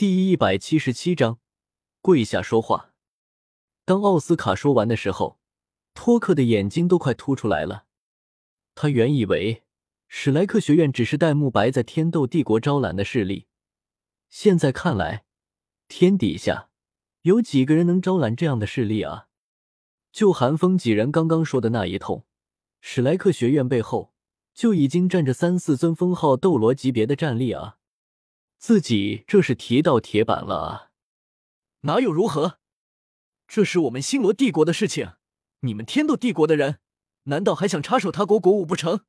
第一百七十七章，跪下说话。当奥斯卡说完的时候，托克的眼睛都快凸出来了。他原以为史莱克学院只是戴沐白在天斗帝国招揽的势力，现在看来，天底下有几个人能招揽这样的势力啊？就韩风几人刚刚说的那一通，史莱克学院背后就已经站着三四尊封号斗罗级别的战力啊！自己这是提到铁板了啊！哪有如何？这是我们星罗帝国的事情，你们天斗帝国的人难道还想插手他国国务不成？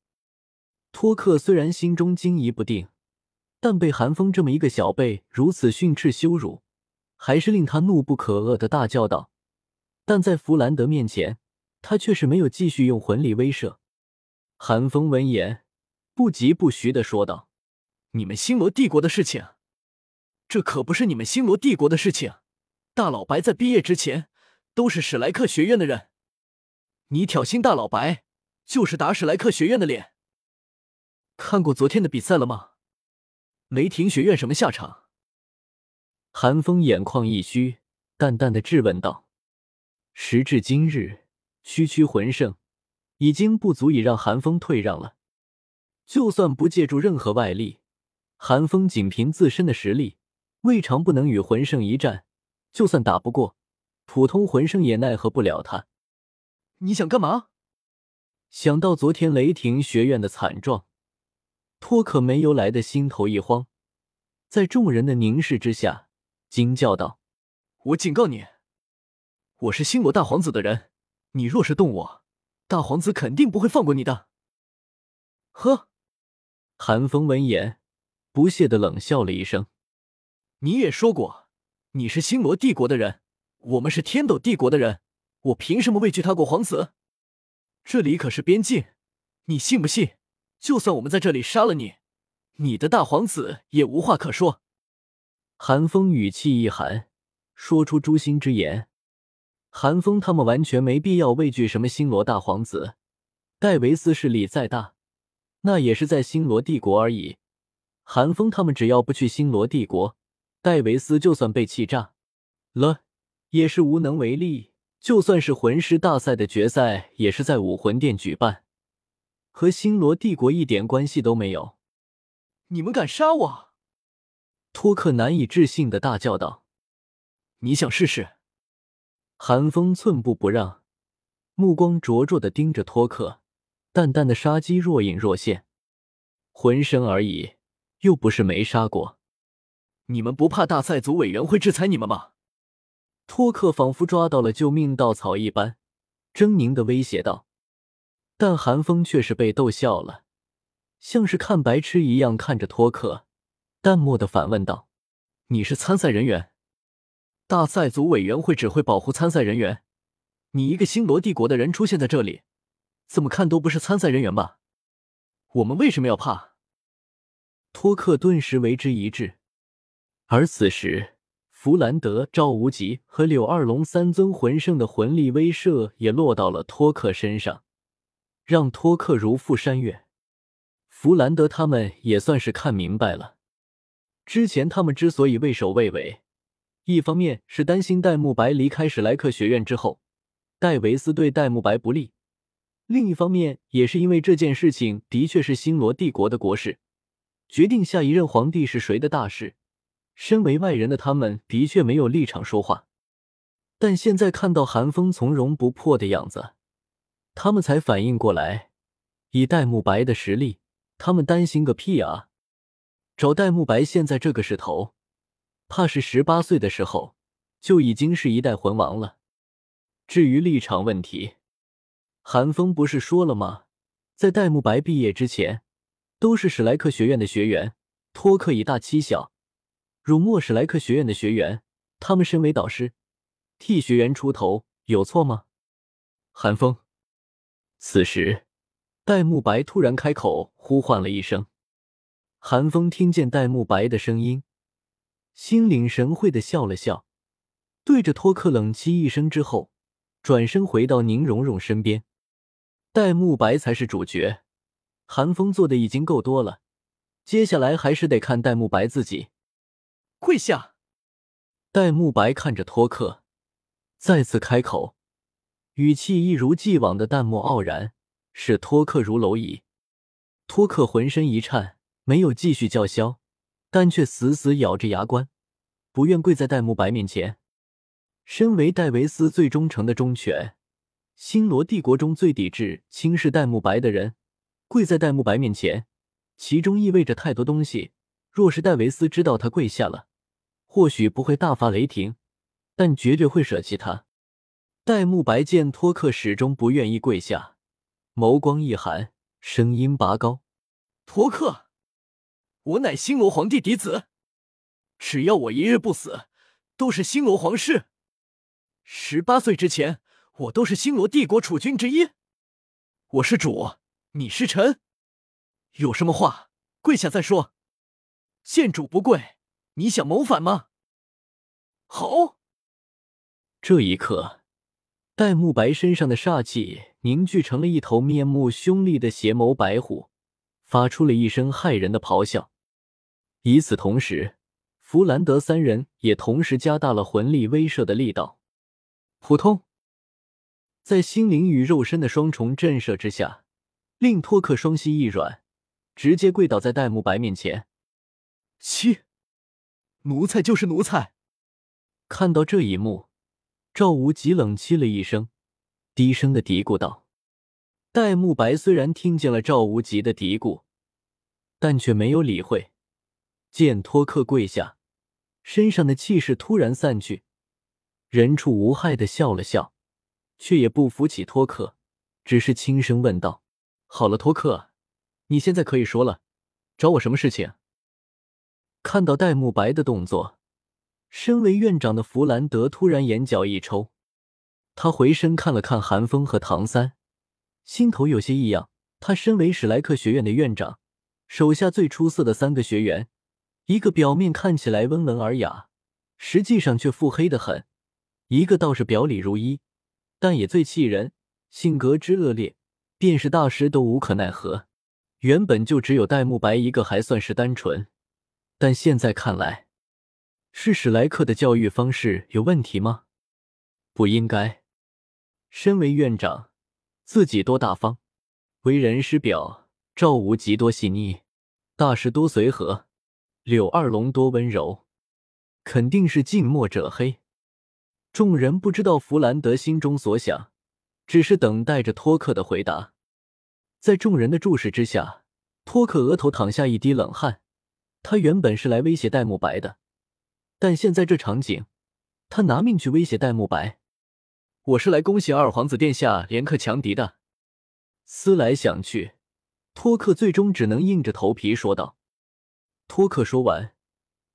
托克虽然心中惊疑不定，但被韩风这么一个小辈如此训斥羞辱，还是令他怒不可遏的大叫道。但在弗兰德面前，他却是没有继续用魂力威慑。韩风闻言，不疾不徐的说道。你们星罗帝国的事情，这可不是你们星罗帝国的事情。大老白在毕业之前都是史莱克学院的人，你挑衅大老白，就是打史莱克学院的脸。看过昨天的比赛了吗？雷霆学院什么下场？韩风眼眶一虚，淡淡的质问道：“时至今日，区区魂圣已经不足以让韩风退让了，就算不借助任何外力。”韩风仅凭自身的实力，未尝不能与魂圣一战。就算打不过，普通魂圣也奈何不了他。你想干嘛？想到昨天雷霆学院的惨状，托克没由来的心头一慌，在众人的凝视之下，惊叫道：“我警告你，我是星罗大皇子的人，你若是动我，大皇子肯定不会放过你的。”呵，韩风闻言。不屑的冷笑了一声：“你也说过你是星罗帝国的人，我们是天斗帝国的人，我凭什么畏惧他国皇子？这里可是边境，你信不信？就算我们在这里杀了你，你的大皇子也无话可说。”韩风语气一寒，说出诛心之言：“韩风他们完全没必要畏惧什么星罗大皇子，戴维斯势力再大，那也是在星罗帝国而已。”韩风他们只要不去星罗帝国，戴维斯就算被气炸了，也是无能为力。就算是魂师大赛的决赛，也是在武魂殿举办，和星罗帝国一点关系都没有。你们敢杀我？托克难以置信的大叫道：“你想试试？”韩风寸步不让，目光灼灼的盯着托克，淡淡的杀机若隐若现。魂身而已。又不是没杀过，你们不怕大赛组委员会制裁你们吗？托克仿佛抓到了救命稻草一般，狰狞的威胁道。但韩风却是被逗笑了，像是看白痴一样看着托克，淡漠的反问道：“你是参赛人员，大赛组委员会只会保护参赛人员。你一个星罗帝国的人出现在这里，怎么看都不是参赛人员吧？我们为什么要怕？”托克顿时为之一滞，而此时，弗兰德、赵无极和柳二龙三尊魂圣的魂力威慑也落到了托克身上，让托克如赴山岳。弗兰德他们也算是看明白了，之前他们之所以畏首畏尾，一方面是担心戴沐白离开史莱克学院之后，戴维斯对戴沐白不利；另一方面，也是因为这件事情的确是星罗帝国的国事。决定下一任皇帝是谁的大事，身为外人的他们的确没有立场说话。但现在看到韩风从容不迫的样子，他们才反应过来，以戴沐白的实力，他们担心个屁啊！找戴沐白现在这个势头，怕是十八岁的时候就已经是一代魂王了。至于立场问题，韩风不是说了吗？在戴沐白毕业之前。都是史莱克学院的学员，托克以大欺小，辱没史莱克学院的学员。他们身为导师，替学员出头，有错吗？韩风。此时，戴沐白突然开口呼唤了一声。韩风听见戴沐白的声音，心领神会的笑了笑，对着托克冷欺一声之后，转身回到宁荣荣身边。戴沐白才是主角。韩风做的已经够多了，接下来还是得看戴沐白自己。跪下！戴沐白看着托克，再次开口，语气一如既往的淡漠傲然，使托克如蝼蚁。托克浑身一颤，没有继续叫嚣，但却死死咬着牙关，不愿跪在戴沐白面前。身为戴维斯最忠诚的忠犬，星罗帝国中最抵制轻视戴沐白的人，跪在戴沐白面前，其中意味着太多东西。若是戴维斯知道他跪下了，或许不会大发雷霆，但绝对会舍弃他。戴沐白见托克始终不愿意跪下，眸光一寒，声音拔高：“托克，我乃星罗皇帝嫡子，只要我一日不死，都是星罗皇室。十八岁之前，我都是星罗帝国储君之一。我是主，你是臣，有什么话跪下再说。”见主不跪，你想谋反吗？好！这一刻，戴沐白身上的煞气凝聚成了一头面目凶厉的邪眸白虎，发出了一声骇人的咆哮。与此同时，弗兰德三人也同时加大了魂力威慑的力道。扑通！在心灵与肉身的双重震慑之下，令托克双膝一软，直接跪倒在戴沐白面前。七，奴才就是奴才。看到这一幕，赵无极冷凄了一声，低声的嘀咕道：“戴沐白虽然听见了赵无极的嘀咕，但却没有理会。见托克跪下，身上的气势突然散去，人畜无害的笑了笑，却也不扶起托克，只是轻声问道：‘好了，托克，你现在可以说了，找我什么事情？’”看到戴沐白的动作，身为院长的弗兰德突然眼角一抽，他回身看了看韩风和唐三，心头有些异样。他身为史莱克学院的院长，手下最出色的三个学员，一个表面看起来温文尔雅，实际上却腹黑的很；一个倒是表里如一，但也最气人，性格之恶劣，便是大师都无可奈何。原本就只有戴沐白一个还算是单纯。但现在看来，是史莱克的教育方式有问题吗？不应该。身为院长，自己多大方，为人师表；赵无极多细腻，大师多随和，柳二龙多温柔，肯定是近墨者黑。众人不知道弗兰德心中所想，只是等待着托克的回答。在众人的注视之下，托克额头淌下一滴冷汗。他原本是来威胁戴沐白的，但现在这场景，他拿命去威胁戴沐白。我是来恭喜二皇子殿下连克强敌的。思来想去，托克最终只能硬着头皮说道。托克说完，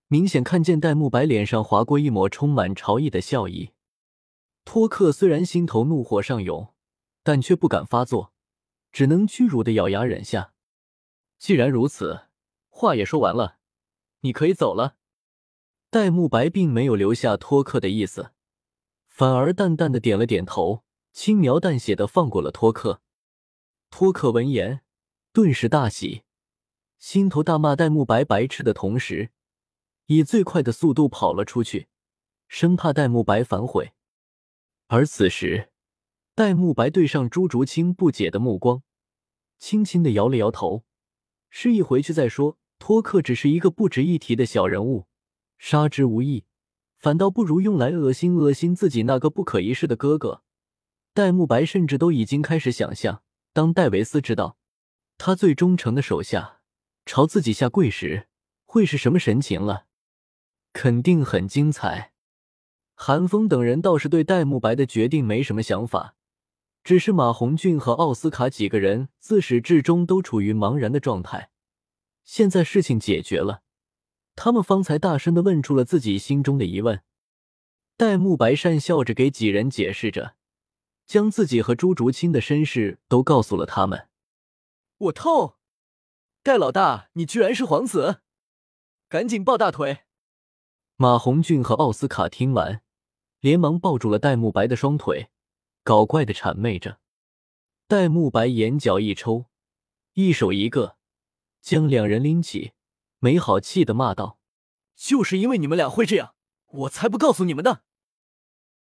明显看见戴沐白脸上划过一抹充满潮意的笑意。托克虽然心头怒火上涌，但却不敢发作，只能屈辱的咬牙忍下。既然如此。话也说完了，你可以走了。戴沐白并没有留下托克的意思，反而淡淡的点了点头，轻描淡写的放过了托克。托克闻言，顿时大喜，心头大骂戴沐白白痴的同时，以最快的速度跑了出去，生怕戴沐白反悔。而此时，戴沐白对上朱竹清不解的目光，轻轻的摇了摇头，示意回去再说。托克只是一个不值一提的小人物，杀之无益，反倒不如用来恶心恶心自己那个不可一世的哥哥。戴沐白甚至都已经开始想象，当戴维斯知道他最忠诚的手下朝自己下跪时，会是什么神情了。肯定很精彩。韩风等人倒是对戴沐白的决定没什么想法，只是马红俊和奥斯卡几个人自始至终都处于茫然的状态。现在事情解决了，他们方才大声的问出了自己心中的疑问。戴沐白讪笑着给几人解释着，将自己和朱竹清的身世都告诉了他们。我透，戴老大，你居然是皇子，赶紧抱大腿！马红俊和奥斯卡听完，连忙抱住了戴沐白的双腿，搞怪的谄媚着。戴沐白眼角一抽，一手一个。将两人拎起，没好气的骂道：“就是因为你们俩会这样，我才不告诉你们的！